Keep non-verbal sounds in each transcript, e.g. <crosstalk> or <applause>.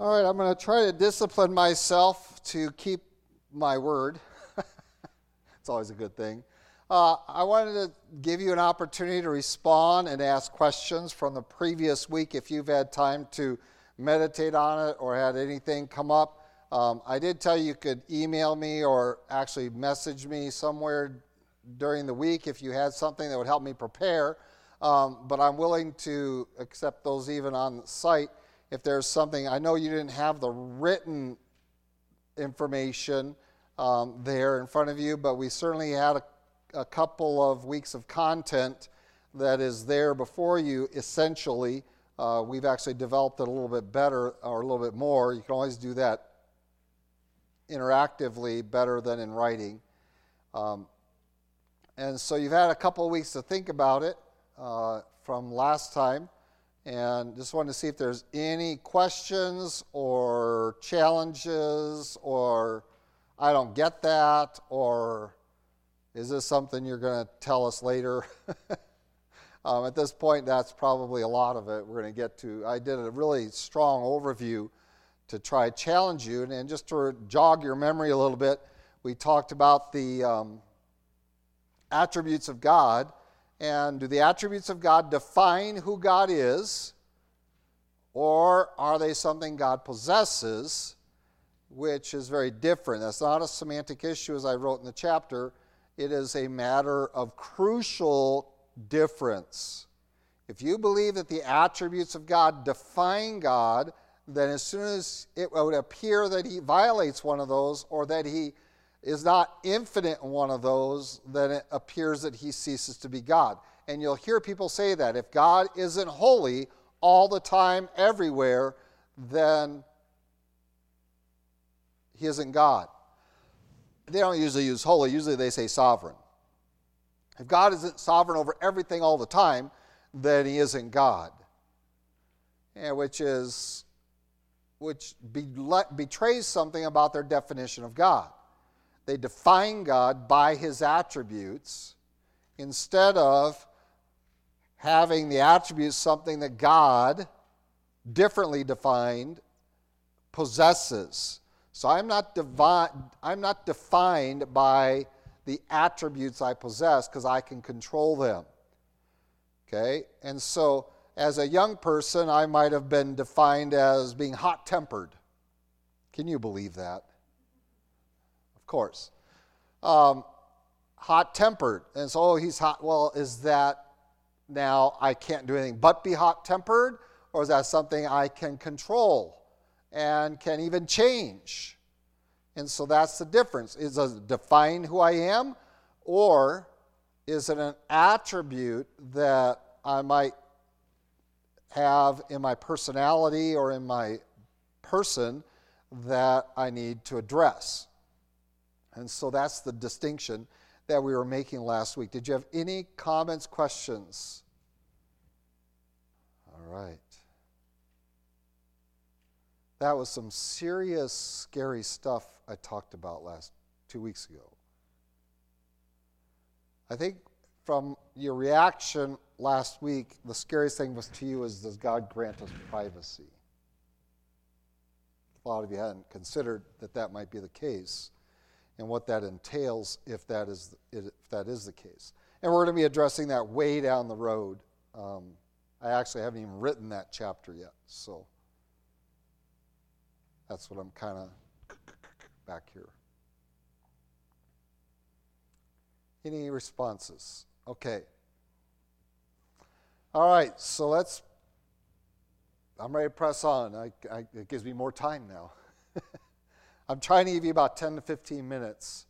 All right, I'm going to try to discipline myself to keep my word. <laughs> it's always a good thing. Uh, I wanted to give you an opportunity to respond and ask questions from the previous week if you've had time to meditate on it or had anything come up. Um, I did tell you you could email me or actually message me somewhere during the week if you had something that would help me prepare. Um, but I'm willing to accept those even on the site if there's something. I know you didn't have the written information um, there in front of you, but we certainly had a, a couple of weeks of content that is there before you essentially. Uh, we've actually developed it a little bit better or a little bit more. You can always do that interactively better than in writing. Um, and so you've had a couple of weeks to think about it uh, from last time. And just wanted to see if there's any questions or challenges or I don't get that or is this something you're going to tell us later? <laughs> um, at this point, that's probably a lot of it we're going to get to. I did a really strong overview to try to challenge you. And, and just to jog your memory a little bit, we talked about the um, attributes of God and do the attributes of God define who God is? Or are they something God possesses, which is very different? That's not a semantic issue, as I wrote in the chapter. It is a matter of crucial difference. If you believe that the attributes of God define God, then as soon as it would appear that he violates one of those or that he is not infinite in one of those, then it appears that he ceases to be God. And you'll hear people say that. If God isn't holy all the time, everywhere, then he isn't God. They don't usually use holy, usually they say sovereign. If God isn't sovereign over everything all the time, then he isn't God. Yeah, which is which be, betrays something about their definition of God. They define God by his attributes instead of having the attributes something that God, differently defined, possesses. So I'm not, I'm not defined by the attributes I possess because I can control them. Okay? And so as a young person, I might have been defined as being hot tempered. Can you believe that? Course. Um, hot tempered. And so, oh, he's hot. Well, is that now I can't do anything but be hot tempered? Or is that something I can control and can even change? And so that's the difference. Is it define who I am? Or is it an attribute that I might have in my personality or in my person that I need to address? And so that's the distinction that we were making last week. Did you have any comments, questions? All right. That was some serious, scary stuff I talked about last two weeks ago. I think from your reaction last week, the scariest thing was to you is does God grant us privacy? A lot of you hadn't considered that that might be the case and what that entails if that is, if that is the case. And we're going to be addressing that way down the road. Um, I actually haven't even written that chapter yet, so that's what I'm kind of back here. Any responses? Okay. All right, so let's. I'm ready to press on. I, I, it gives me more time now. <laughs> I'm trying to give you about 10 to 15 minutes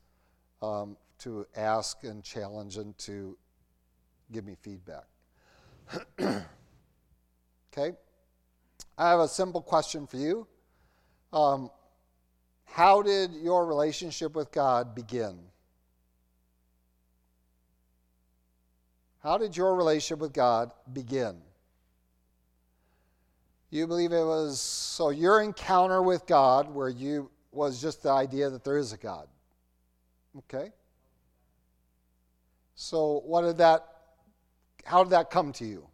um, to ask and challenge and to give me feedback. <clears throat> okay? I have a simple question for you. Um, how did your relationship with God begin? How did your relationship with God begin? You believe it was so your encounter with God, where you was just the idea that there is a God. Okay? So, what did that, how did that come to you?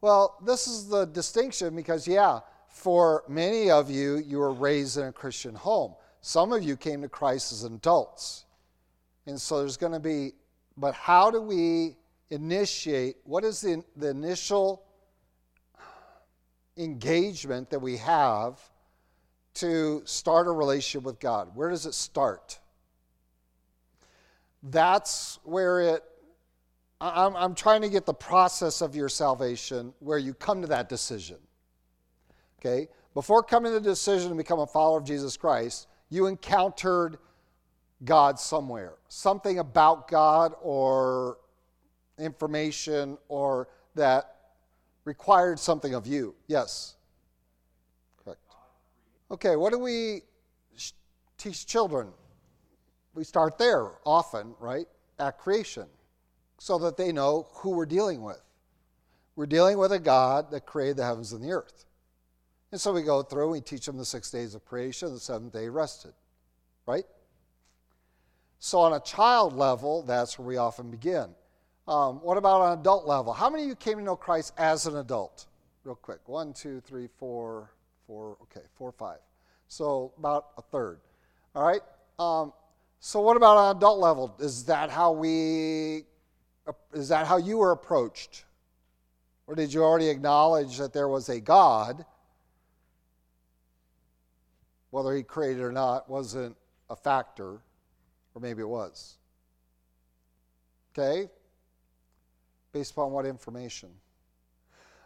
Well, this is the distinction because, yeah, for many of you, you were raised in a Christian home. Some of you came to Christ as adults. And so there's going to be, but how do we initiate? What is the, the initial engagement that we have to start a relationship with God? Where does it start? That's where it, I'm, I'm trying to get the process of your salvation where you come to that decision. Okay? Before coming to the decision to become a follower of Jesus Christ, you encountered God somewhere. Something about God or information or that required something of you. Yes. Okay, what do we teach children? We start there often, right? At creation, so that they know who we're dealing with. We're dealing with a God that created the heavens and the earth. And so we go through, and we teach them the six days of creation, the seventh day rested, right? So on a child level, that's where we often begin. Um, what about on an adult level? How many of you came to know Christ as an adult? Real quick. One, two, three, four, four, okay, four, five. So about a third. All right? Um, so what about on adult level? Is that how we, is that how you were approached? Or did you already acknowledge that there was a God? Whether he created or not wasn't a factor, or maybe it was. Okay? Based upon what information?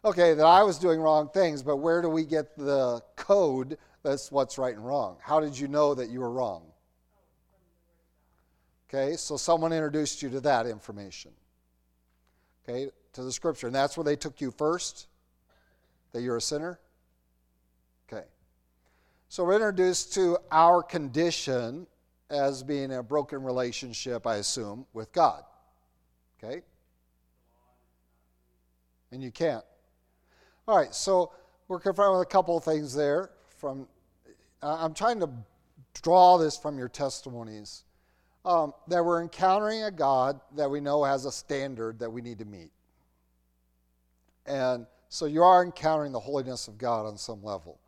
Okay, that I was doing wrong things, but where do we get the code that's what's right and wrong? How did you know that you were wrong? Okay, so someone introduced you to that information. Okay, to the scripture. And that's where they took you first? That you're a sinner? Okay. So we're introduced to our condition as being a broken relationship, I assume, with God. Okay? and you can't. All right, so we're confronted with a couple of things there. From I'm trying to draw this from your testimonies um, that we're encountering a God that we know has a standard that we need to meet, and so you are encountering the holiness of God on some level,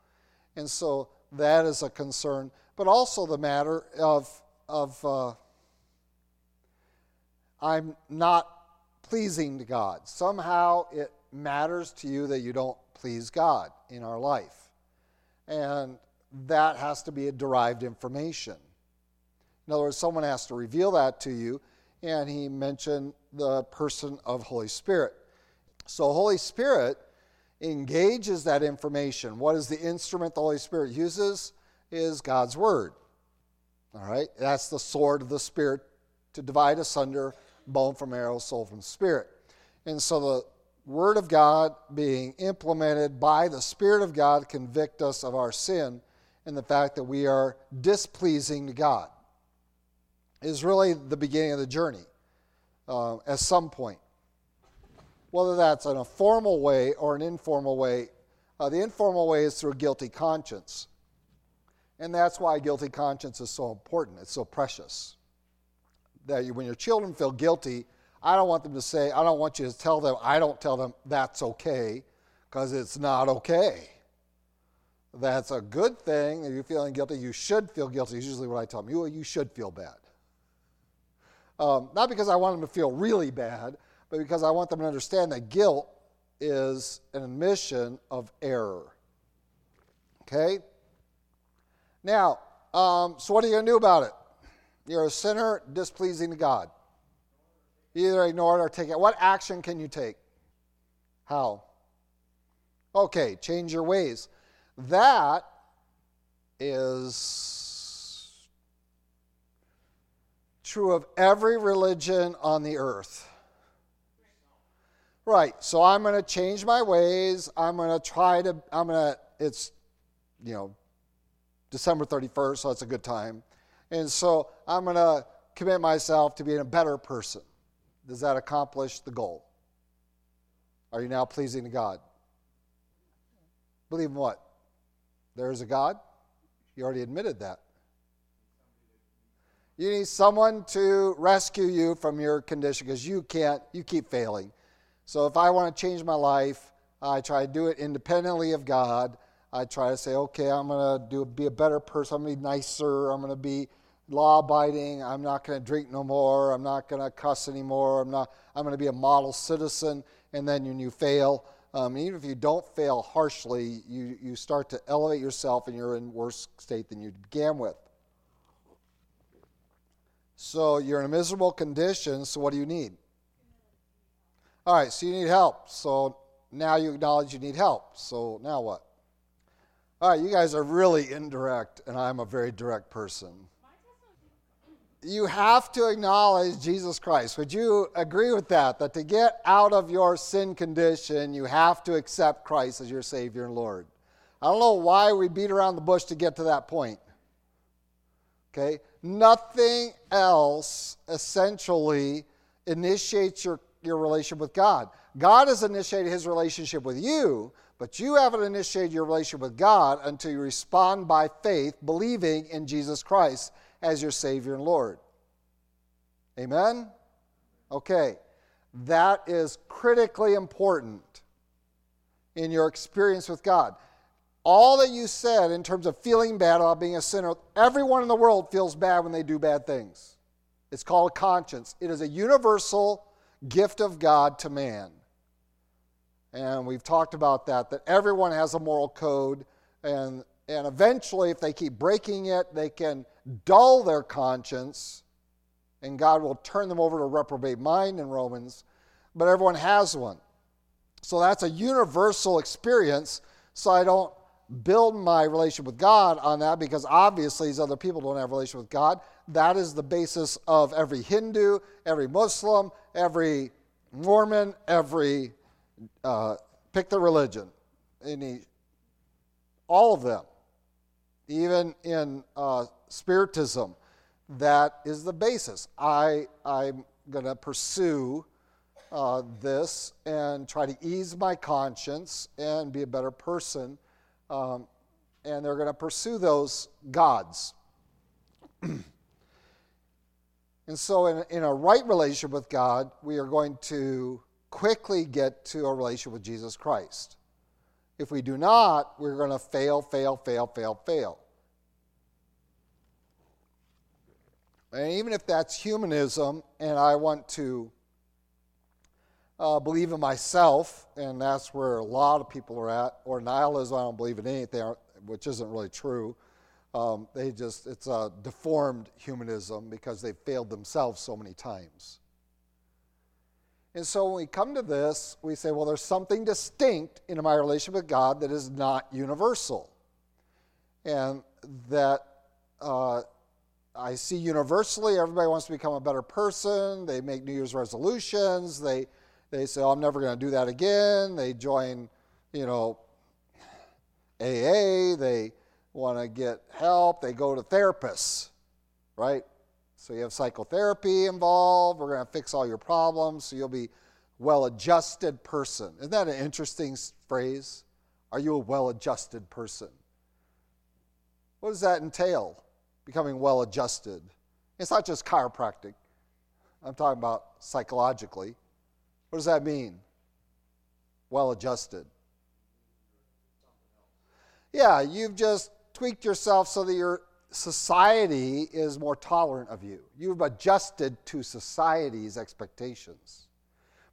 and so that is a concern. But also the matter of of uh, I'm not pleasing to God. Somehow it matters to you that you don't please God in our life. And that has to be a derived information. In other words, someone has to reveal that to you, and he mentioned the person of Holy Spirit. So, Holy Spirit engages that information. What is the instrument the Holy Spirit uses? Is God's Word. All right? That's the sword of the Spirit to divide asunder bone from marrow, soul from spirit. And so the Word of God being implemented by the Spirit of God convict us of our sin and the fact that we are displeasing to God is really the beginning of the journey uh, at some point. Whether that's in a formal way or an informal way, uh, the informal way is through a guilty conscience. And that's why guilty conscience is so important, it's so precious that when your children feel guilty, I don't want them to say, I don't want you to tell them, I don't tell them that's okay, because it's not okay. That's a good thing that you're feeling guilty. You should feel guilty, usually what I tell them. You, you should feel bad. Um, not because I want them to feel really bad, but because I want them to understand that guilt is an admission of error. Okay? Now, um, so what are you going to do about it? You're a sinner displeasing to God. Either ignore it or take it. What action can you take? How? Okay, change your ways. That is true of every religion on the earth. Right, so I'm going to change my ways. I'm going to try to, I'm going to, it's, you know, December 31st, so that's a good time. And so I'm going to commit myself to being a better person. Does that accomplish the goal? Are you now pleasing to God? Believe in what? There is a God? You already admitted that. You need someone to rescue you from your condition because you can't, you keep failing. So if I want to change my life, I try to do it independently of God. I try to say, okay, I'm going to do be a better person. I'm going to be nicer. I'm going to be law abiding. I'm not going to drink no more. I'm not going to cuss anymore. I'm not. I'm going to be a model citizen. And then when you fail, um, even if you don't fail harshly, you, you start to elevate yourself and you're in worse state than you began with. So you're in a miserable condition, so what do you need? All right, so you need help. So now you acknowledge you need help. So now what? All right, you guys are really indirect, and I'm a very direct person. You have to acknowledge Jesus Christ. Would you agree with that? That to get out of your sin condition, you have to accept Christ as your Savior and Lord. I don't know why we beat around the bush to get to that point. Okay? Nothing else essentially initiates your, your relationship with God. God has initiated his relationship with you, but you haven't initiated your relationship with God until you respond by faith, believing in Jesus Christ as your Savior and Lord. Amen? Okay. That is critically important in your experience with God. All that you said in terms of feeling bad about being a sinner, everyone in the world feels bad when they do bad things. It's called conscience. It is a universal gift of God to man. And we've talked about that, that everyone has a moral code. And, and eventually, if they keep breaking it, they can dull their conscience, and God will turn them over to reprobate mind in Romans. But everyone has one. So that's a universal experience. So I don't build my relationship with God on that because obviously these other people don't have a relationship with God. That is the basis of every Hindu, every Muslim, every Mormon, every uh, pick the religion, any, all of them, even in uh, Spiritism, that is the basis. I, I'm going to pursue uh, this and try to ease my conscience and be a better person. Um, and they're going to pursue those gods. <clears throat> and so, in, in a right relationship with God, we are going to quickly get to a relationship with Jesus Christ. If we do not, we're going to fail, fail, fail, fail, fail. And even if that's humanism, and I want to uh, believe in myself, and that's where a lot of people are at, or nihilism, I don't believe in anything, which isn't really true. Um, they just, it's a deformed humanism because they've failed themselves so many times. And so when we come to this, we say, well, there's something distinct in my relationship with God that is not universal. And that uh, I see universally, everybody wants to become a better person. They make New Year's resolutions. They, they say, oh, I'm never going to do that again. They join, you know, AA. They want to get help. They go to therapists, right? So you have psychotherapy involved. We're going to fix all your problems so you'll be well-adjusted person. Isn't that an interesting phrase? Are you a well-adjusted person? What does that entail? Becoming well-adjusted. It's not just chiropractic. I'm talking about psychologically. What does that mean? Well-adjusted. Yeah, you've just tweaked yourself so that you're society is more tolerant of you. You've adjusted to society's expectations.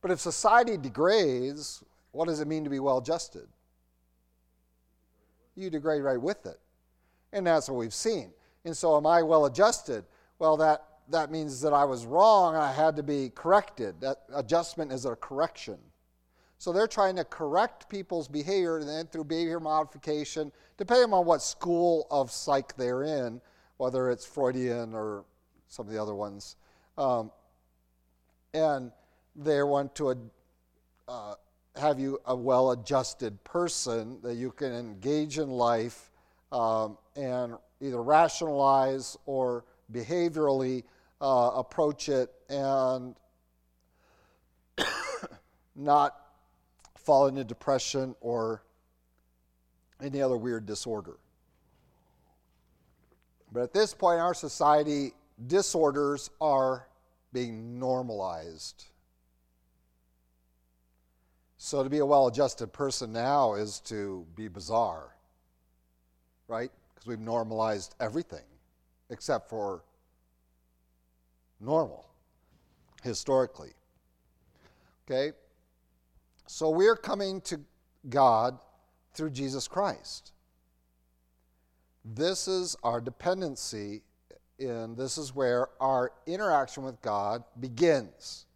But if society degrades, what does it mean to be well adjusted? You degrade right with it. And that's what we've seen. And so, am I well adjusted? Well, that, that means that I was wrong and I had to be corrected. That adjustment is a correction. So they're trying to correct people's behavior and then through behavior modification, depending on what school of psych they're in, whether it's Freudian or some of the other ones. Um, and they want to uh, have you a well adjusted person that you can engage in life um, and either rationalize or behaviorally uh, approach it and <coughs> not fall into depression or any other weird disorder. But at this point in our society, disorders are being normalized. So to be a well adjusted person now is to be bizarre. right? Because we've normalized everything except for normal historically. Okay? So we're coming to God through Jesus Christ. This is our dependency, and this is where our interaction with God begins.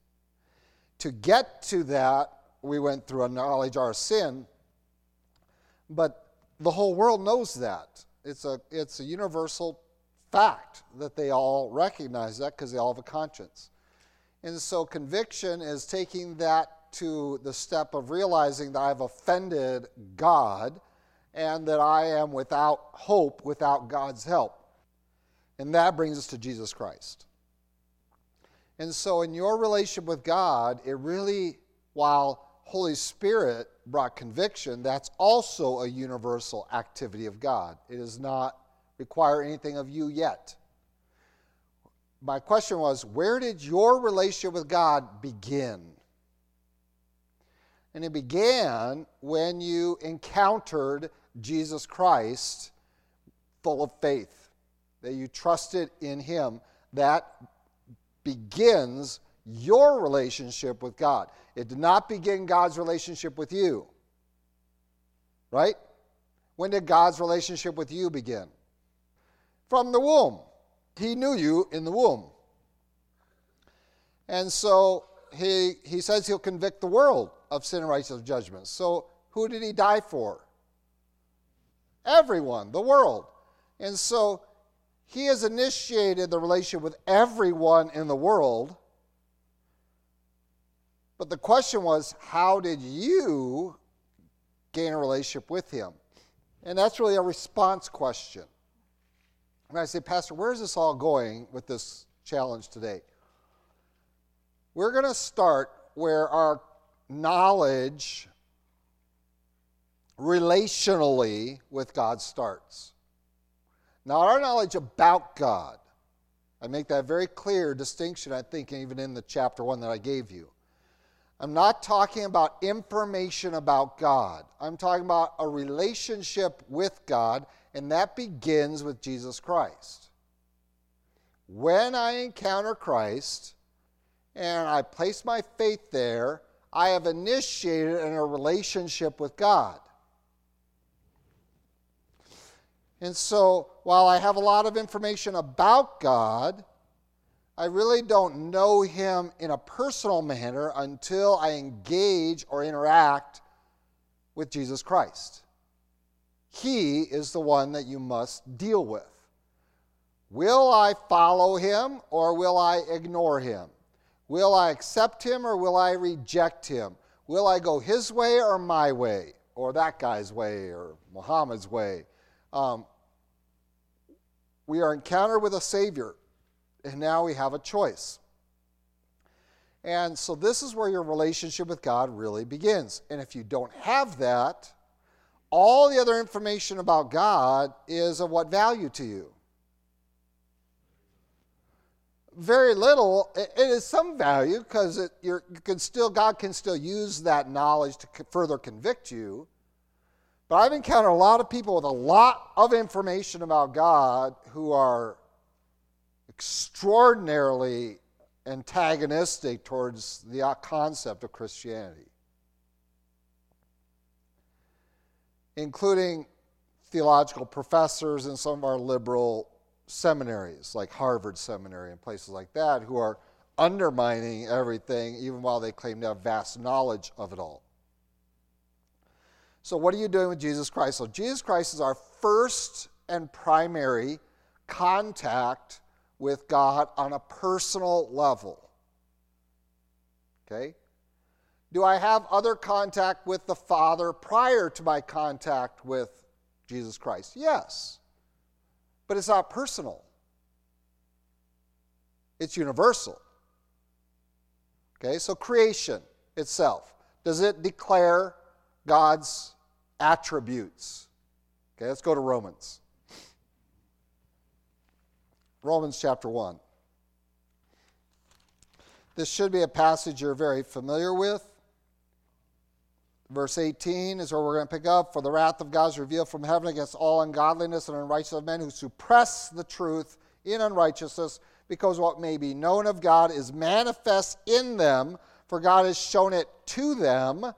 To get to that, we went through a knowledge our sin, but the whole world knows that. It's a, it's a universal fact that they all recognize that because they all have a conscience. And so conviction is taking that to the step of realizing that I've offended God and that I am without hope without God's help. And that brings us to Jesus Christ. And so, in your relationship with God, it really, while Holy Spirit brought conviction, that's also a universal activity of God. It does not require anything of you yet. My question was where did your relationship with God begin? And it began when you encountered Jesus Christ full of faith, that you trusted in Him. That begins your relationship with God. It did not begin God's relationship with you. Right? When did God's relationship with you begin? From the womb. He knew you in the womb. And so he, he says he'll convict the world of sin and righteous judgment. So who did he die for? Everyone, the world. And so he has initiated the relationship with everyone in the world. But the question was, how did you gain a relationship with him? And that's really a response question. And I say, Pastor, where is this all going with this challenge today? We're going to start where our knowledge relationally with God starts. Not our knowledge about God. I make that very clear distinction, I think, even in the chapter one that I gave you. I'm not talking about information about God. I'm talking about a relationship with God, and that begins with Jesus Christ. When I encounter Christ and I place my faith there, I have initiated in a relationship with God. And so, while I have a lot of information about God, I really don't know Him in a personal manner until I engage or interact with Jesus Christ. He is the one that you must deal with. Will I follow Him or will I ignore Him? Will I accept Him or will I reject Him? Will I go His way or my way? Or that guy's way or Muhammad's way? Um, we are encountered with a Savior, and now we have a choice. And so, this is where your relationship with God really begins. And if you don't have that, all the other information about God is of what value to you? Very little. It is some value because it you can still God can still use that knowledge to further convict you. But I've encountered a lot of people with a lot of information about God who are extraordinarily antagonistic towards the uh, concept of Christianity, including theological professors in some of our liberal seminaries, like Harvard Seminary and places like that, who are undermining everything, even while they claim to have vast knowledge of it all. So, what are you doing with Jesus Christ? So, Jesus Christ is our first and primary contact with God on a personal level. Okay? Do I have other contact with the Father prior to my contact with Jesus Christ? Yes. But it's not personal, it's universal. Okay, so creation itself, does it declare God's attributes. Okay, let's go to Romans. Romans chapter 1. This should be a passage you're very familiar with. Verse 18 is where we're going to pick up. For the wrath of God is revealed from heaven against all ungodliness and unrighteousness of men who suppress the truth in unrighteousness, because what may be known of God is manifest in them, for God has shown it to them.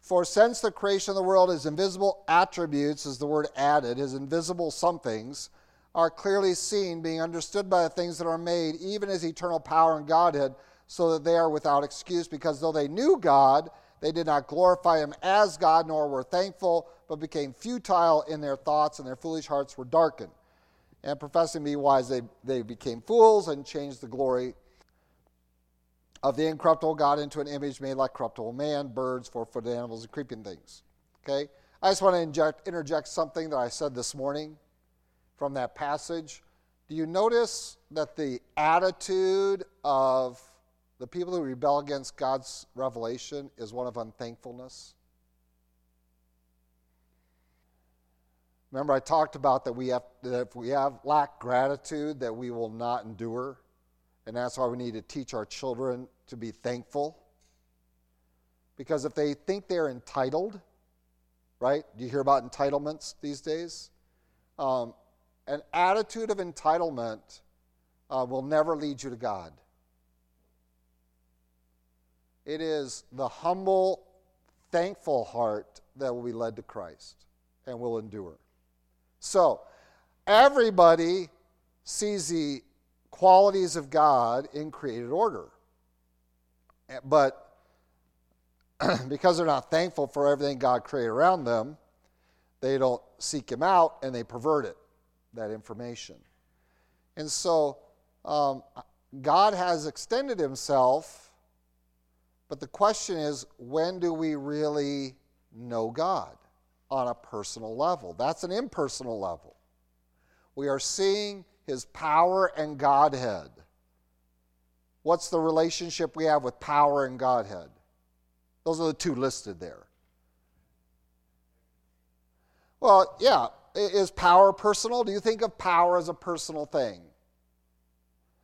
For since the creation of the world, his invisible attributes, is the word added, his invisible somethings, are clearly seen, being understood by the things that are made, even as eternal power and Godhead, so that they are without excuse, because though they knew God, they did not glorify him as God, nor were thankful, but became futile in their thoughts, and their foolish hearts were darkened. And professing to be wise, they, they became fools and changed the glory of the incorruptible God into an image made like corruptible man, birds, four footed animals, and creeping things. Okay? I just want to inject, interject something that I said this morning from that passage. Do you notice that the attitude of the people who rebel against God's revelation is one of unthankfulness. Remember, I talked about that we have that if we have lack gratitude, that we will not endure, and that's why we need to teach our children to be thankful. Because if they think they're entitled, right? Do you hear about entitlements these days? Um, an attitude of entitlement uh, will never lead you to God. It is the humble, thankful heart that will be led to Christ and will endure. So, everybody sees the qualities of God in created order. But <clears throat> because they're not thankful for everything God created around them, they don't seek Him out and they pervert it, that information. And so, um, God has extended Himself but the question is when do we really know God on a personal level? That's an impersonal level. We are seeing his power and Godhead. What's the relationship we have with power and Godhead? Those are the two listed there. Well, yeah, is power personal? Do you think of power as a personal thing?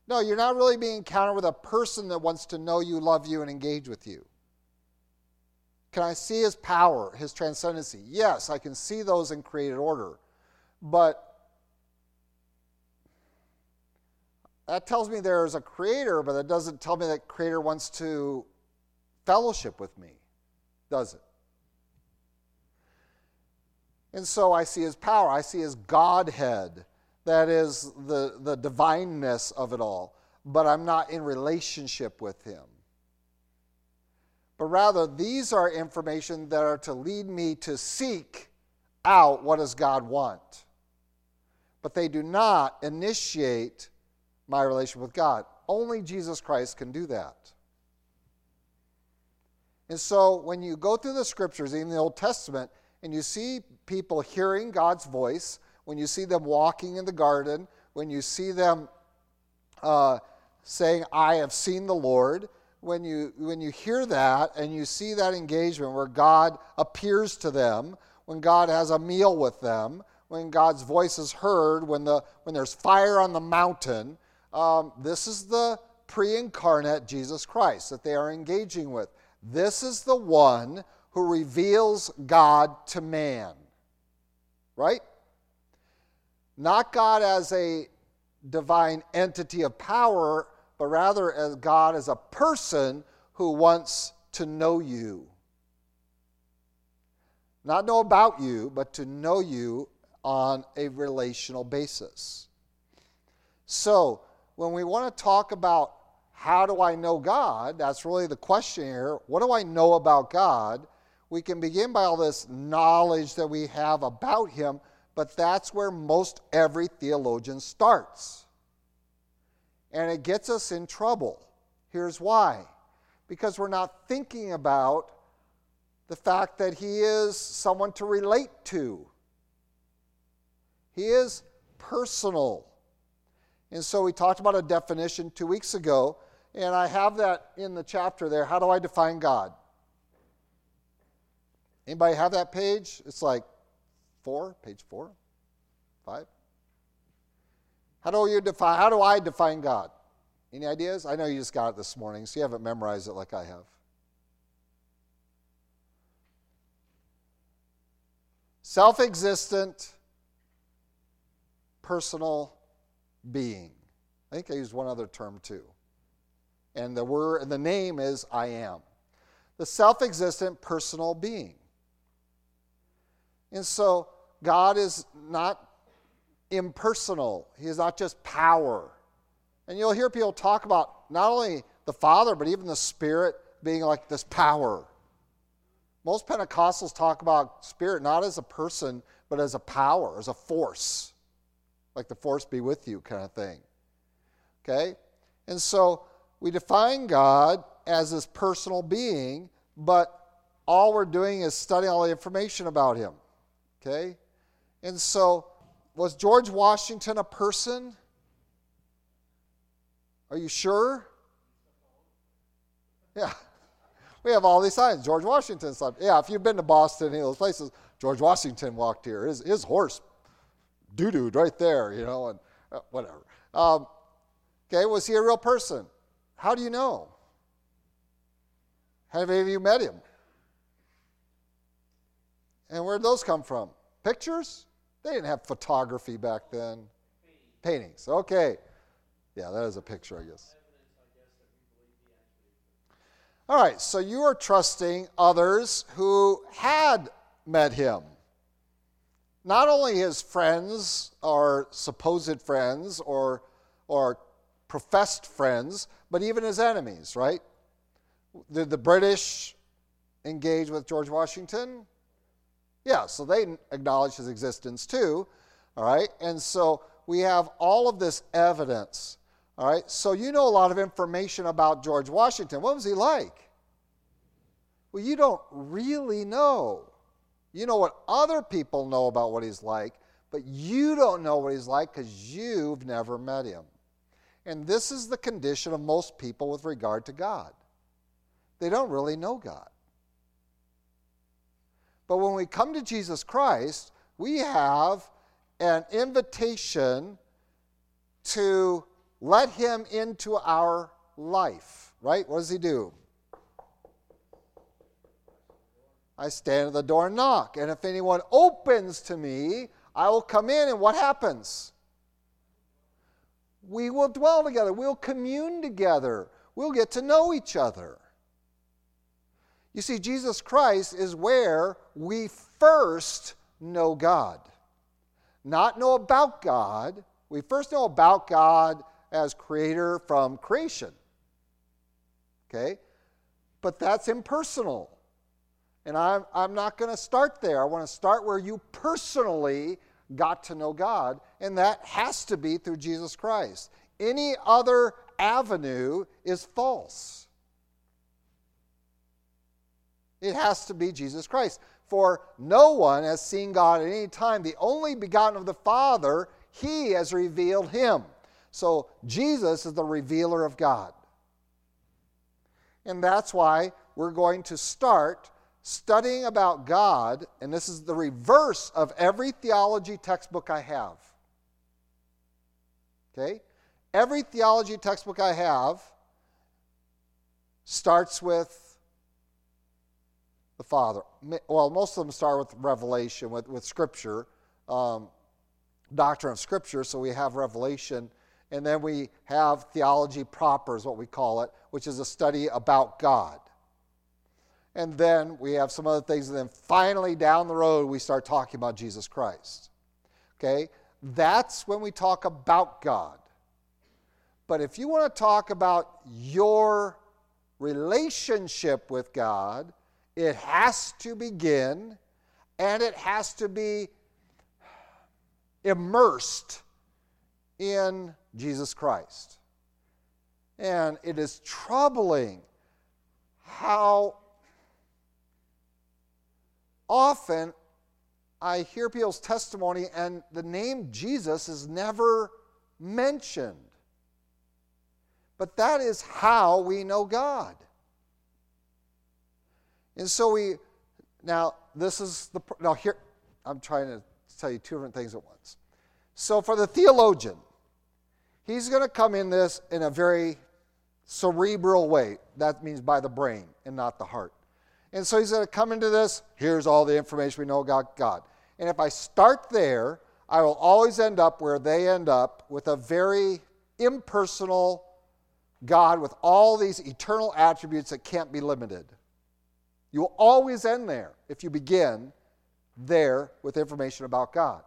No, you're not really being encountered with a person that wants to know you, love you, and engage with you. Can I see his power, his transcendency? Yes, I can see those in created order. But that tells me there is a creator, but that doesn't tell me that creator wants to fellowship with me, does it? And so I see his power, I see his Godhead that is the, the divineness of it all, but I'm not in relationship with him. But rather, these are information that are to lead me to seek out what does God want. But they do not initiate my relationship with God. Only Jesus Christ can do that. And so when you go through the scriptures, even the Old Testament, and you see people hearing God's voice, when you see them walking in the garden, when you see them uh, saying, I have seen the Lord, when you, when you hear that and you see that engagement where God appears to them, when God has a meal with them, when God's voice is heard, when, the, when there's fire on the mountain, um, this is the pre incarnate Jesus Christ that they are engaging with. This is the one who reveals God to man. Right? Not God as a divine entity of power, but rather as God as a person who wants to know you. Not know about you, but to know you on a relational basis. So, when we want to talk about how do I know God, that's really the question here. What do I know about God? We can begin by all this knowledge that we have about Him, but that's where most every theologian starts. And it gets us in trouble. Here's why because we're not thinking about the fact that he is someone to relate to, he is personal. And so we talked about a definition two weeks ago, and I have that in the chapter there. How do I define God? Anybody have that page? It's like Four, page four, five. How do you define? How do I define God? Any ideas? I know you just got it this morning, so you haven't memorized it like I have. self existent, personal being. I think I used one other term too. And the word the name is I am. The self-existent personal being. And so God is not impersonal. He is not just power. And you'll hear people talk about not only the Father, but even the Spirit being like this power. Most Pentecostals talk about Spirit not as a person, but as a power, as a force, like the force be with you kind of thing. Okay? And so we define God as this personal being, but all we're doing is studying all the information about him. Okay? And so, was George Washington a person? Are you sure? Yeah. <laughs> We have all these signs. George Washington sign. Yeah, if you've been to Boston, any of those places, George Washington walked here. His, his horse doo dooed right there, you know, and uh, whatever. Um, Okay, was he a real person? How do you know? Have any of you met him? And where'd those come from? Pictures? They didn't have photography back then. Paintings. Okay. Yeah, that is a picture, I guess. All right, so you are trusting others who had met him. Not only his friends or supposed friends or, or professed friends, but even his enemies, right? Did the British engage with George Washington? Yeah, so they acknowledge his existence too, all right? And so we have all of this evidence, all right? So you know a lot of information about George Washington. What was he like? Well, you don't really know. You know what other people know about what he's like, but you don't know what he's like because you've never met him. And this is the condition of most people with regard to God. They don't really know God. But when we come to Jesus Christ, we have an invitation to let him into our life, right? What does he do? I stand at the door and knock, and if anyone opens to me, I will come in, and what happens? we will dwell together. We'll commune together. We'll get to know each other. You see, Jesus Christ is where we first know God. Not know about God. We first know about God as creator from creation. Okay? But that's impersonal. And I'm, I'm not going to start there. I want to start where you personally got to know God, and that has to be through Jesus Christ. Any other avenue is false. It has to be Jesus Christ. For no one has seen God at any time. The only begotten of the Father, he has revealed him. So Jesus is the revealer of God. And that's why we're going to start studying about God, and this is the reverse of every theology textbook I have. Okay? Every theology textbook I have starts with the Father. Well, most of them start with Revelation, with, with Scripture, um, doctrine of Scripture, so we have Revelation. And then we have theology proper, is what we call it, which is a study about God and then we have some other things, and then finally down the road we start talking about Jesus Christ. Okay? That's when we talk about God. But if you want to talk about your relationship with God, it has to begin and it has to be immersed in Jesus Christ. And it is troubling how often I hear people's testimony and the name Jesus is never mentioned. But that is how we know God. And so we, now this is the, now here, I'm trying to tell you two different things at once. So for the theologian, he's going to come in this in a very cerebral way. That means by the brain and not the heart. And so he's going to come into this. Here's all the information we know about God. And if I start there, I will always end up where they end up with a very impersonal God with all these eternal attributes that can't be limited. You will always end there if you begin there with information about God.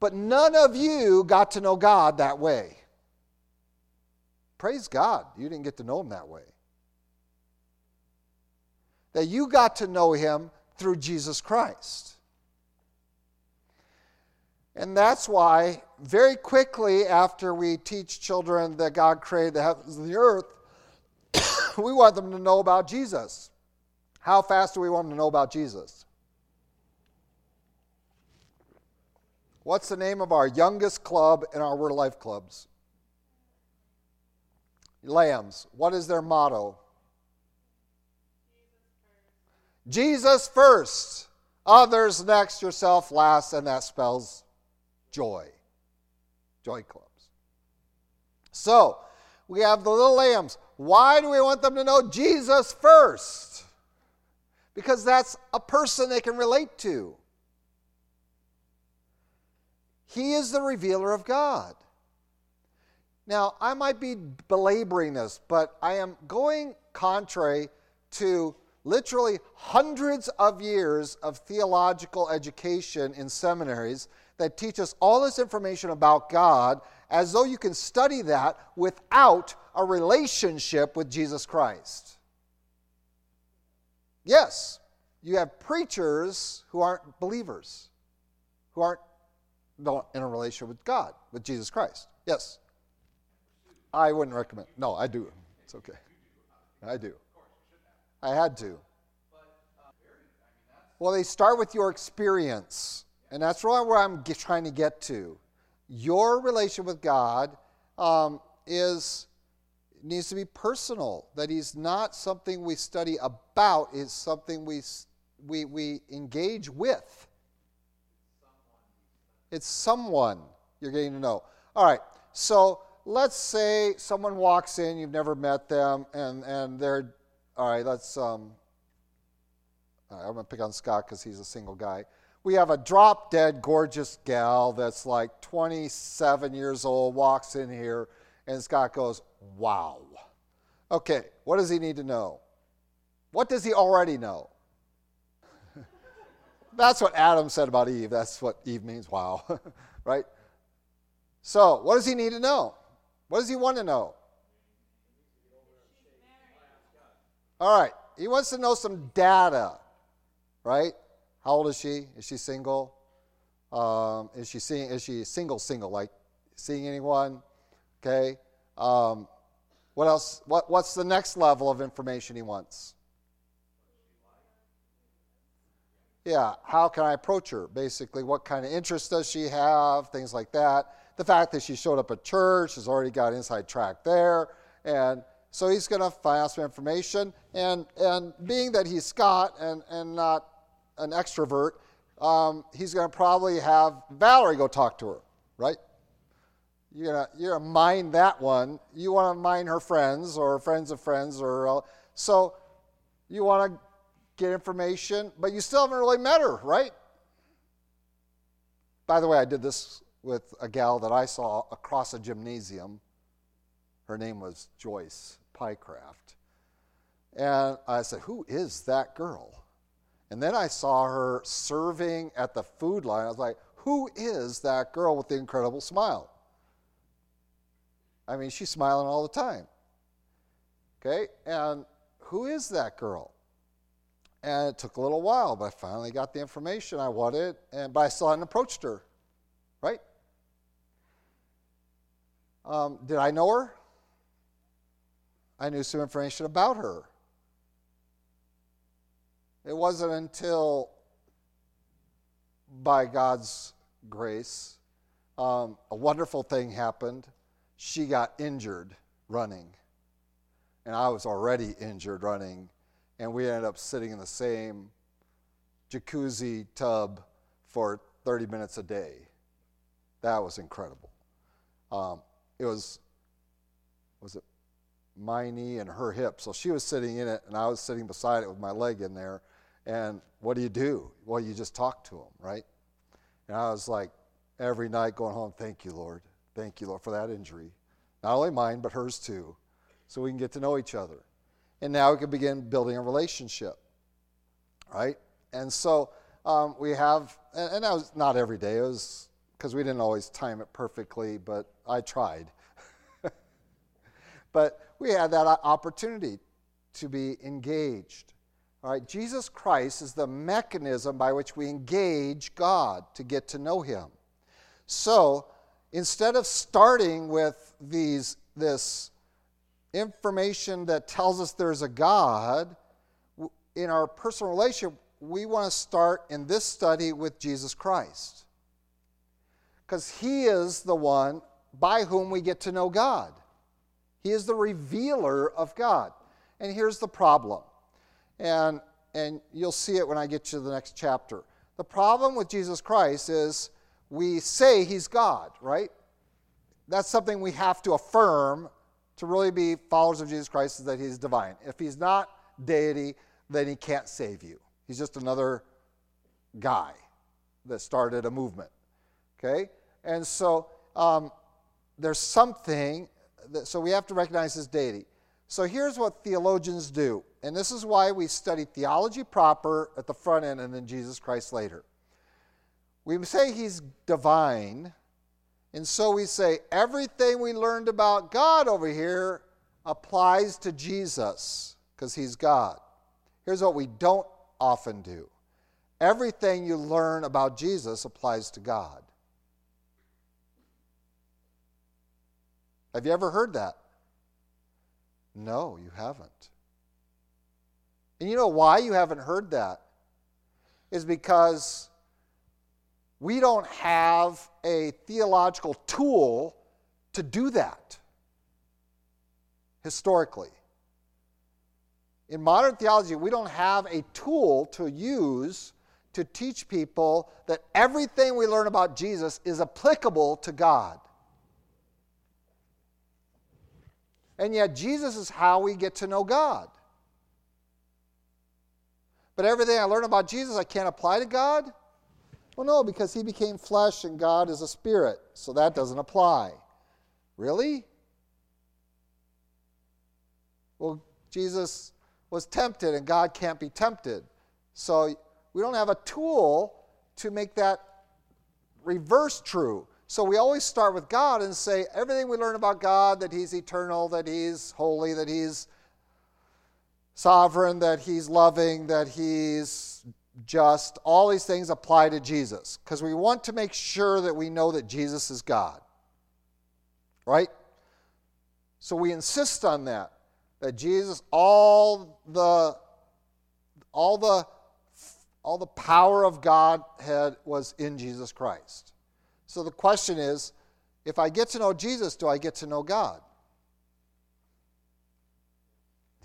But none of you got to know God that way. Praise God, you didn't get to know Him that way. That you got to know Him through Jesus Christ. And that's why, very quickly after we teach children that God created the heavens and the earth, <coughs> we want them to know about Jesus. How fast do we want them to know about Jesus? What's the name of our youngest club in our Word Life clubs? Lambs. What is their motto? Jesus first, others next, yourself last, and that spells joy. Joy clubs. So, we have the little lambs. Why do we want them to know Jesus first? Because that's a person they can relate to. He is the revealer of God. Now, I might be belaboring this, but I am going contrary to literally hundreds of years of theological education in seminaries that teach us all this information about God as though you can study that without a relationship with Jesus Christ. Yes, you have preachers who aren't believers, who aren't in a relationship with God, with Jesus Christ. Yes. I wouldn't recommend. No, I do. It's okay. I do. I had to. Well, they start with your experience. And that's really where I'm trying to get to. Your relation with God um, is needs to be personal. That He's not something we study about; is something we we we engage with. It's someone you're getting to know. All right. So let's say someone walks in, you've never met them, and and they're all right. Let's um. Right, I'm gonna pick on Scott because he's a single guy we have a drop dead gorgeous gal that's like 27 years old, walks in here, and Scott goes, Wow. Okay, what does he need to know? What does he already know? <laughs> That's what Adam said about Eve. That's what Eve means, wow, <laughs> right? So, what does he need to know? What does he want to know? All right, he wants to know some data, right? How old is she? Is she single? Um, is she seeing? Is she single? Single? Like seeing anyone? Okay. Um, what else? What, what's the next level of information he wants? Yeah. How can I approach her? Basically, what kind of interest does she have? Things like that. The fact that she showed up at church has already got inside track there, and so he's going to find out some information. And and being that he's Scott and and not an extrovert, um, he's going to probably have Valerie go talk to her, right? You're going you're gonna mind that one. You want to mind her friends or friends of friends. or uh, So you want to get information, but you still haven't really met her, right? By the way, I did this with a gal that I saw across a gymnasium. Her name was Joyce Pycraft. And I said, Who is that girl? And then I saw her serving at the food line. I was like, who is that girl with the incredible smile? I mean, she's smiling all the time. Okay, and who is that girl? And it took a little while, but I finally got the information I wanted, and but I still hadn't approached her, right? Um, did I know her? I knew some information about her. It wasn't until, by God's grace, um, a wonderful thing happened. She got injured running, and I was already injured running, and we ended up sitting in the same jacuzzi tub for 30 minutes a day. That was incredible. Um, it was, was it my knee and her hip? So she was sitting in it, and I was sitting beside it with my leg in there and what do you do? Well, you just talk to them, right? And I was like, every night going home, thank you, Lord. Thank you, Lord, for that injury. Not only mine, but hers too. So we can get to know each other. And now we can begin building a relationship. Right? And so um, we have, and, and that was not every day, it was because we didn't always time it perfectly, but I tried. <laughs> but we had that opportunity to be engaged. All right, Jesus Christ is the mechanism by which we engage God to get to know Him. So instead of starting with these, this information that tells us there's a God, in our personal relationship, we want to start in this study with Jesus Christ. Because He is the one by whom we get to know God. He is the revealer of God. And here's the problem. And, and you'll see it when I get to the next chapter. The problem with Jesus Christ is we say he's God, right? That's something we have to affirm to really be followers of Jesus Christ is that he's divine. If he's not deity, then he can't save you. He's just another guy that started a movement. Okay? And so um, there's something, that, so we have to recognize his deity. So here's what theologians do, and this is why we study theology proper at the front end and then Jesus Christ later. We say he's divine, and so we say everything we learned about God over here applies to Jesus because he's God. Here's what we don't often do everything you learn about Jesus applies to God. Have you ever heard that? No, you haven't. And you know why you haven't heard that? Is because we don't have a theological tool to do that historically. In modern theology, we don't have a tool to use to teach people that everything we learn about Jesus is applicable to God. And yet, Jesus is how we get to know God. But everything I learn about Jesus, I can't apply to God? Well, no, because he became flesh and God is a spirit, so that doesn't apply. Really? Well, Jesus was tempted and God can't be tempted. So we don't have a tool to make that reverse true. So we always start with God and say everything we learn about God that He's eternal, that He's holy, that He's sovereign, that He's loving, that He's just, all these things apply to Jesus because we want to make sure that we know that Jesus is God. Right? So we insist on that. That Jesus, all the all the all the power of God had was in Jesus Christ. So the question is if I get to know Jesus, do I get to know God?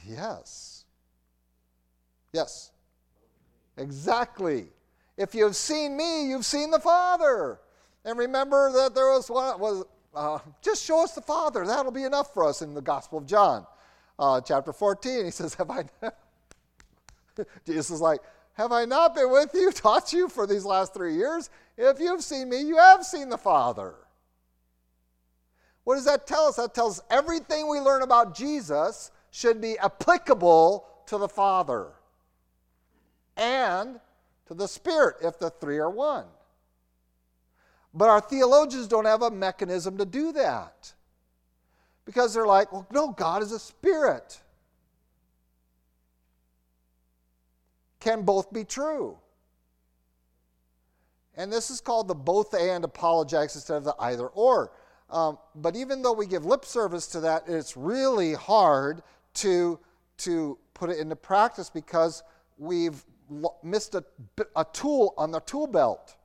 Yes. Yes. Exactly. If you've seen me, you've seen the Father. And remember that there was one was uh, just show us the Father. That'll be enough for us in the Gospel of John, uh, chapter 14. He <laughs> says, "Have I?" <laughs> Jesus is like, have I not been with you, <laughs> taught you for these last three years? If you've seen me, you have seen the Father. What does that tell us? That tells us everything we learn about Jesus should be applicable to the Father and to the Spirit if the three are one. But our theologians don't have a mechanism to do that because they're like, well, no, God is a spirit. can both be true. And this is called the both and apologetics instead of the either or. Um, but even though we give lip service to that, it's really hard to, to put it into practice because we've missed a, a tool on the tool belt.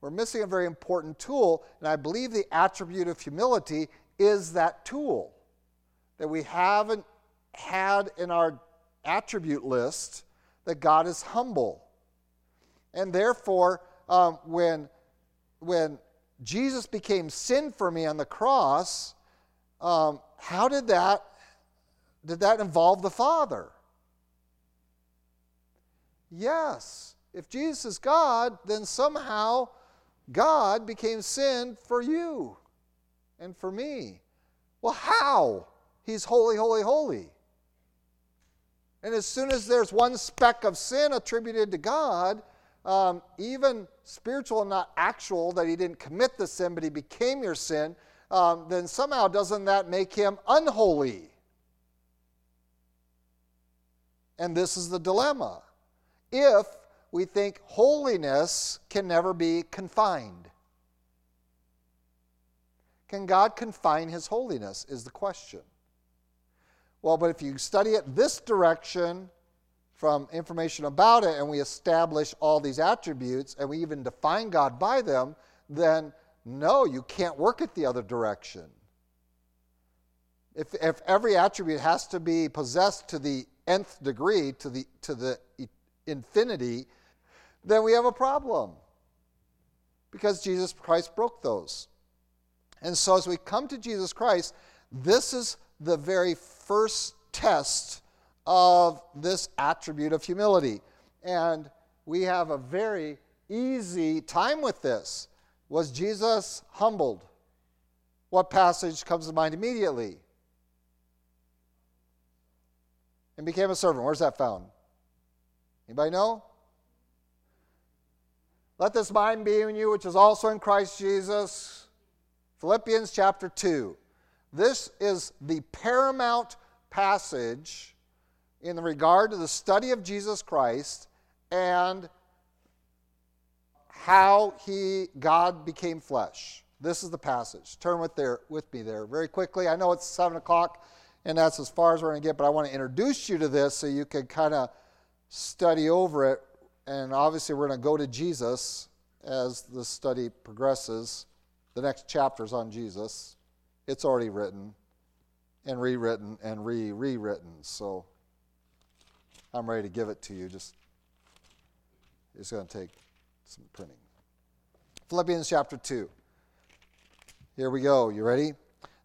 We're missing a very important tool, and I believe the attribute of humility is that tool that we haven't had in our attribute list that God is humble. And therefore, um, when, when Jesus became sin for me on the cross, um, how did that, did that involve the Father? Yes. If Jesus is God, then somehow God became sin for you and for me. Well, how? He's holy, holy, holy. And as soon as there's one speck of sin attributed to God, um, even spiritual and not actual, that he didn't commit the sin, but he became your sin, um, then somehow doesn't that make him unholy? And this is the dilemma. If we think holiness can never be confined, can God confine his holiness? Is the question. Well, but if you study it this direction from information about it and we establish all these attributes and we even define God by them, then no, you can't work it the other direction. If, if every attribute has to be possessed to the nth degree, to the, to the infinity, then we have a problem because Jesus Christ broke those. And so, as we come to Jesus Christ, this is the very first test of this attribute of humility. And we have a very easy time with this. Was Jesus humbled? What passage comes to mind immediately? And became a servant. Where's that found? Anybody know? Let this mind be in you, which is also in Christ Jesus. Philippians chapter 2. This is the paramount passage in regard to the study of Jesus Christ and how he God became flesh. This is the passage. Turn with there with me there very quickly. I know it's seven o'clock, and that's as far as we're going to get, but I want to introduce you to this so you can kind of study over it and obviously, we're going to go to Jesus as the study progresses. The next chapter is on Jesus. It's already written and rewritten and re rewritten. So I'm ready to give it to you. Just it's going to take some printing. Philippians chapter 2. Here we go. You ready?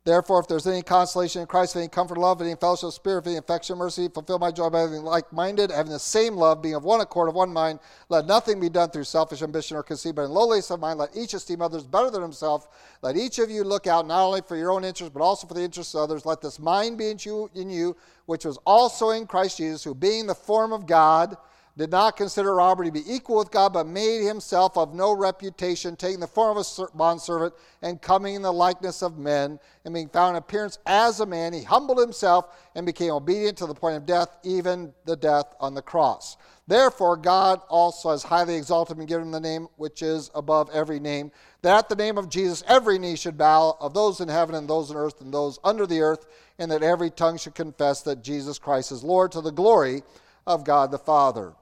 Therefore, if there's any consolation in Christ, any comfort, love, any fellowship, of spirit, any affection, mercy, fulfill my joy by being like-minded, having the same love, being of one accord, of one mind. Let nothing be done through selfish ambition or conceit, but in lowliness of mind, let each esteem others better than himself. Let each of you look out not only for your own interest, but also for the interests of others. Let this mind be in you, in you which was also in Christ Jesus, who being the form of God, did not consider robbery to be equal with God, but made himself of no reputation, taking the form of a bondservant and coming in the likeness of men, and being found in appearance as a man, he humbled himself and became obedient to the point of death, even the death on the cross. Therefore, God also has highly exalted him and given him the name which is above every name, that at the name of Jesus every knee should bow, of those in heaven and those on earth and those under the earth, and that every tongue should confess that Jesus Christ is Lord to the glory of God the Father.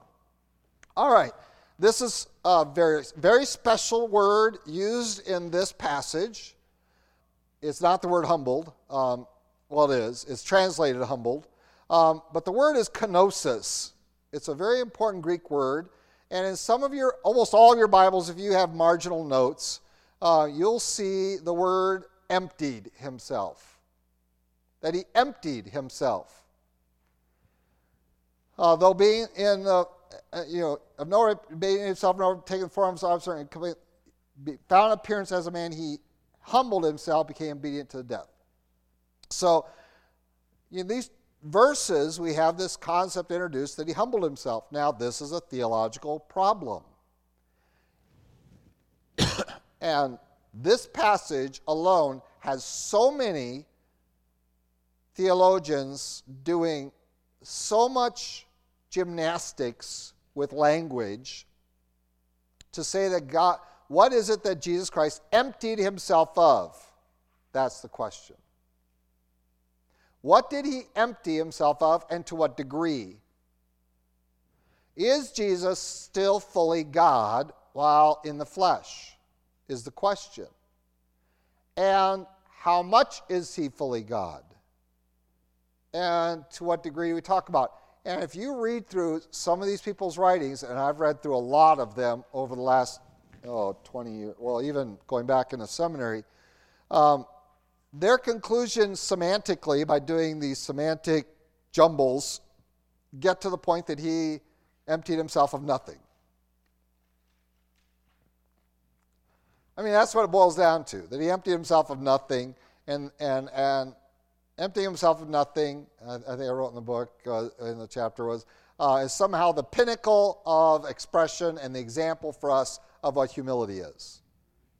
All right. This is a very, very special word used in this passage. It's not the word humbled. Um, well, it is. It's translated humbled. Um, but the word is kenosis. It's a very important Greek word. And in some of your, almost all of your Bibles, if you have marginal notes, uh, you'll see the word emptied himself. That he emptied himself. Uh, though being in the Uh, uh, you know, of no made himself no taking the form of officer and found appearance as a man, he humbled himself, became obedient to death. So, in these verses, we have this concept introduced that he humbled himself. Now, this is a theological problem. <coughs> and this passage alone has so many theologians doing so much gymnastics with language to say that God, what is it that Jesus Christ emptied himself of? That's the question. What did he empty himself of and to what degree? Is Jesus still fully God while in the flesh? Is the question. And how much is he fully God? And to what degree we talk about? And if you read through some of these people's writings, and I've read through a lot of them over the last oh, 20 years, well, even going back in the seminary, um, their conclusions semantically, by doing these semantic jumbles, get to the point that he emptied himself of nothing. I mean, that's what it boils down to that he emptied himself of nothing and, and, and emptying himself of nothing, I, think I wrote in the book, uh, in the chapter, was uh, is somehow the pinnacle of expression and the example for us of what humility is,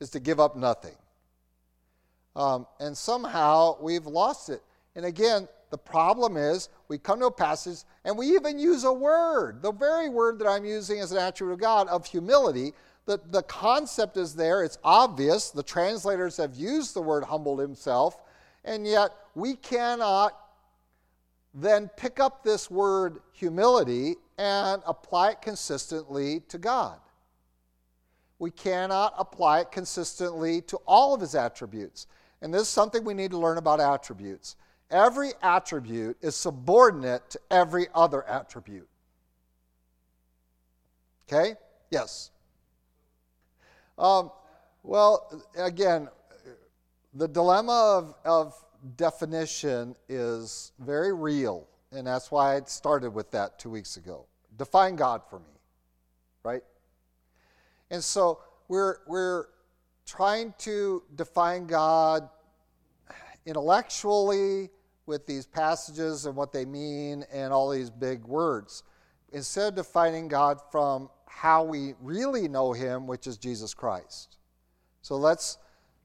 is to give up nothing. Um, and somehow we've lost it. And again, the problem is we come to a passage and we even use a word, the very word that I'm using as an attribute of God, of humility. The, the concept is there, it's obvious. The translators have used the word humbled himself, and yet we cannot then pick up this word humility and apply it consistently to God. We cannot apply it consistently to all of his attributes. And this is something we need to learn about attributes. Every attribute is subordinate to every other attribute. Okay? Yes. Um, well, again, the dilemma of, of definition is very real, and that's why I started with that two weeks ago. Define God for me, right? And so we're, we're trying to define God intellectually with these passages and what they mean and all these big words, instead of defining God from how we really know Him, which is Jesus Christ. So let's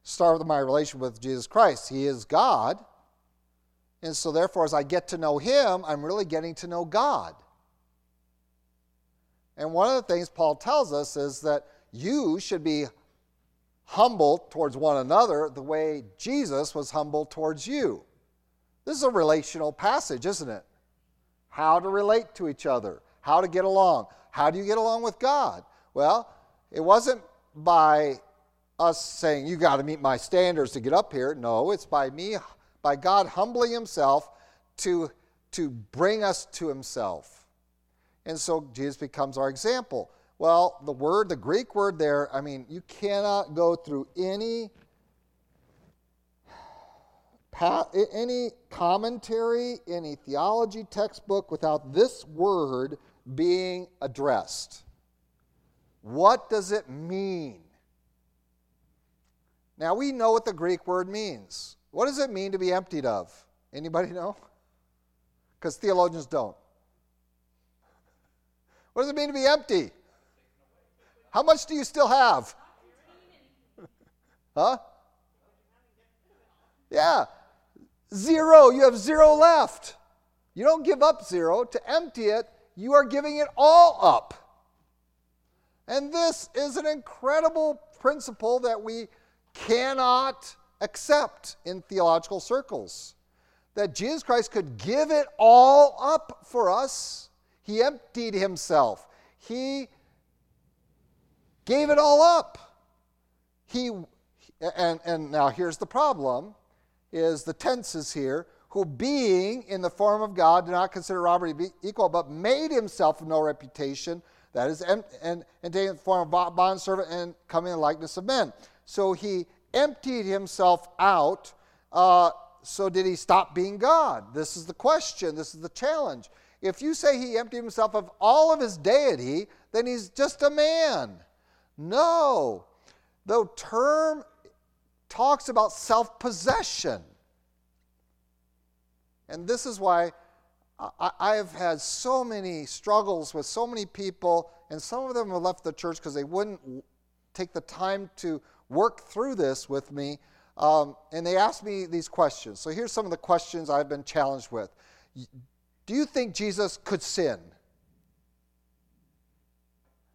start with my relation with Jesus Christ. He is God. And so, therefore, as I get to know Him, I'm really getting to know God. And one of the things Paul tells us is that you should be humble towards one another the way Jesus was humble towards you. This is a relational passage, isn't it? How to relate to each other, how to get along. How do you get along with God? Well, it wasn't by us saying, You got to meet my standards to get up here. No, it's by me, by God humbling himself to, to bring us to himself. And so Jesus becomes our example. Well, the word, the Greek word there, I mean, you cannot go through any any commentary, any theology textbook without this word being addressed. What does it mean? Now we know what the Greek word means. What does it mean to be emptied of? Anybody know? Because theologians don't. What does it mean to be empty? How much do you still have? Huh? Yeah. Zero. You have zero left. You don't give up zero. To empty it, you are giving it all up. And this is an incredible principle that we cannot accept in theological circles. That Jesus Christ could give it all up for us. He emptied himself. He gave it all up. He and, and now here's the problem is the tenses here who being in the form of God did not consider robbery to be equal, but made himself of no reputation, that is, and, and, and taking the form of bondservant and coming in the likeness of men. So he emptied himself out. Uh, so did he stop being God? This is the question. This is the challenge. If you say he emptied himself of all of his deity, then he's just a man. No. The term talks about self possession. And this is why I have had so many struggles with so many people, and some of them have left the church because they wouldn't take the time to work through this with me. Um, and they asked me these questions. So here's some of the questions I've been challenged with. Do you think Jesus could sin?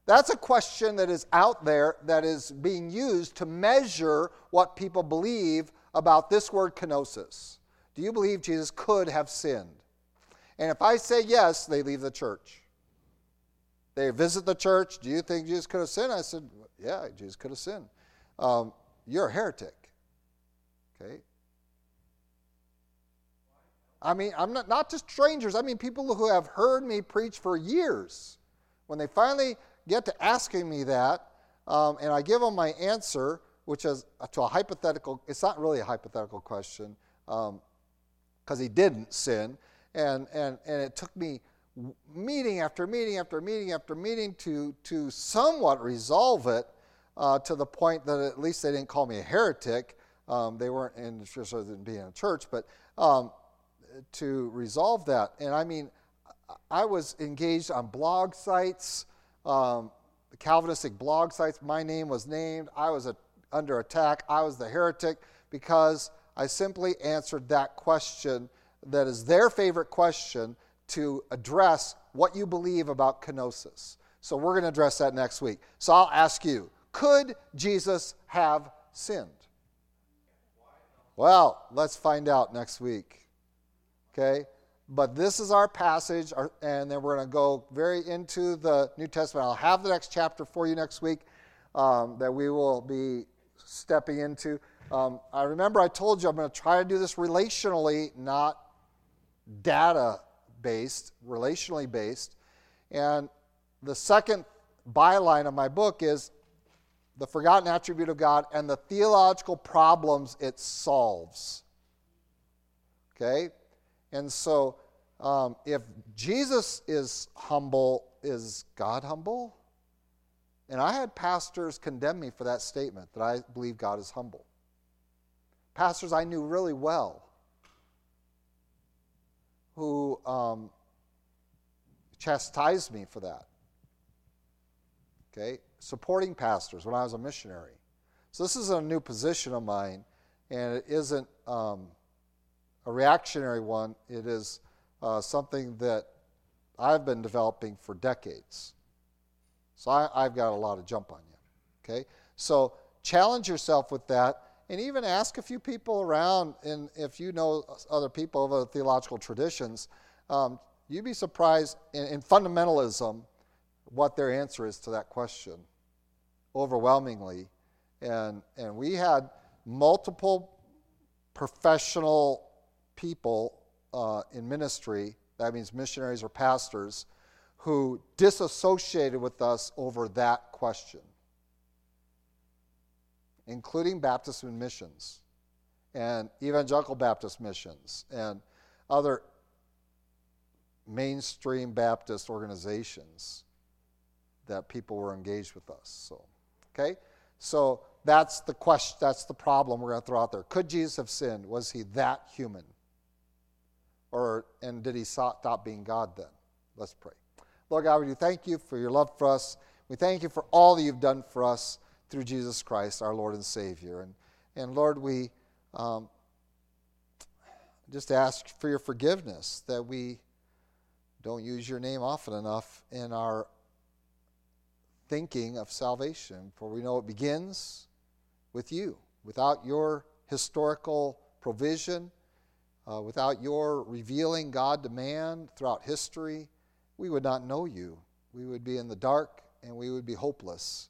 That's a question that is out there that is being used to measure what people believe about this word kenosis. Do you believe Jesus could have sinned? And if I say yes, they leave the church. They visit the church. Do you think Jesus could have sinned? I said, yeah, Jesus could have sinned um, you're a heretic. Okay? I mean, I'm not, not just strangers, I mean people who have heard me preach for years. When they finally get to asking me that, um, and I give them my answer, which is to a hypothetical, it's not really a hypothetical question, because um, he didn't sin. And, and, and it took me meeting after meeting after meeting after meeting to, to somewhat resolve it uh, to the point that at least they didn't call me a heretic. Um, they weren't interested in being a church, but um, to resolve that. And I mean, I was engaged on blog sites, um, Calvinistic blog sites. My name was named. I was a, under attack. I was the heretic because I simply answered that question that is their favorite question to address what you believe about kenosis. So we're going to address that next week. So I'll ask you could Jesus have sinned? Well, let's find out next week. Okay? But this is our passage, and then we're going to go very into the New Testament. I'll have the next chapter for you next week um, that we will be stepping into. Um, I remember I told you I'm going to try to do this relationally, not data based, relationally based. And the second byline of my book is the forgotten attribute of God and the theological problems it solves. Okay? And so, um, if Jesus is humble, is God humble? And I had pastors condemn me for that statement that I believe God is humble. Pastors I knew really well who um, chastised me for that. Okay? Supporting pastors when I was a missionary. So this is a new position of mine, and it isn't. Um, a reactionary one. It is uh, something that I've been developing for decades. So I, have got a lot of jump on you. Okay? So challenge yourself with that and even ask a few people around. And if you know other people of other theological traditions, um, you'd be surprised in, in fundamentalism what their answer is to that question overwhelmingly. And, and we had multiple professional people uh, in ministry, that means missionaries or pastors, who disassociated with us over that question, including Baptist missions and evangelical Baptist missions and other mainstream Baptist organizations that people were engaged with us. So, okay? So that's the question, that's the problem we're going to throw out there. Could Jesus have sinned? Was he that human? Or, and did he stop being God then? Let's pray. Lord God, we thank you for your love for us. We thank you for all that you've done for us through Jesus Christ, our Lord and Savior. And, and Lord, we um, just ask for your forgiveness that we don't use your name often enough in our thinking of salvation, for we know it begins with you. Without your historical provision, uh, without your revealing God to man throughout history, we would not know you. We would be in the dark and we would be hopeless.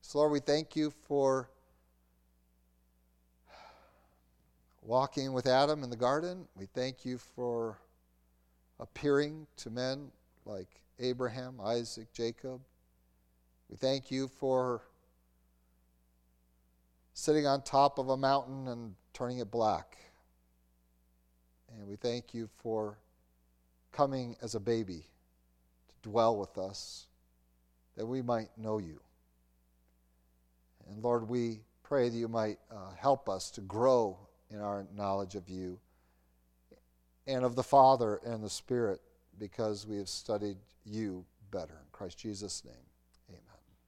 So, Lord, we thank you for walking with Adam in the garden. We thank you for appearing to men like Abraham, Isaac, Jacob. We thank you for sitting on top of a mountain and turning it black. And we thank you for coming as a baby to dwell with us that we might know you. And Lord, we pray that you might uh, help us to grow in our knowledge of you and of the Father and the Spirit because we have studied you better. In Christ Jesus' name.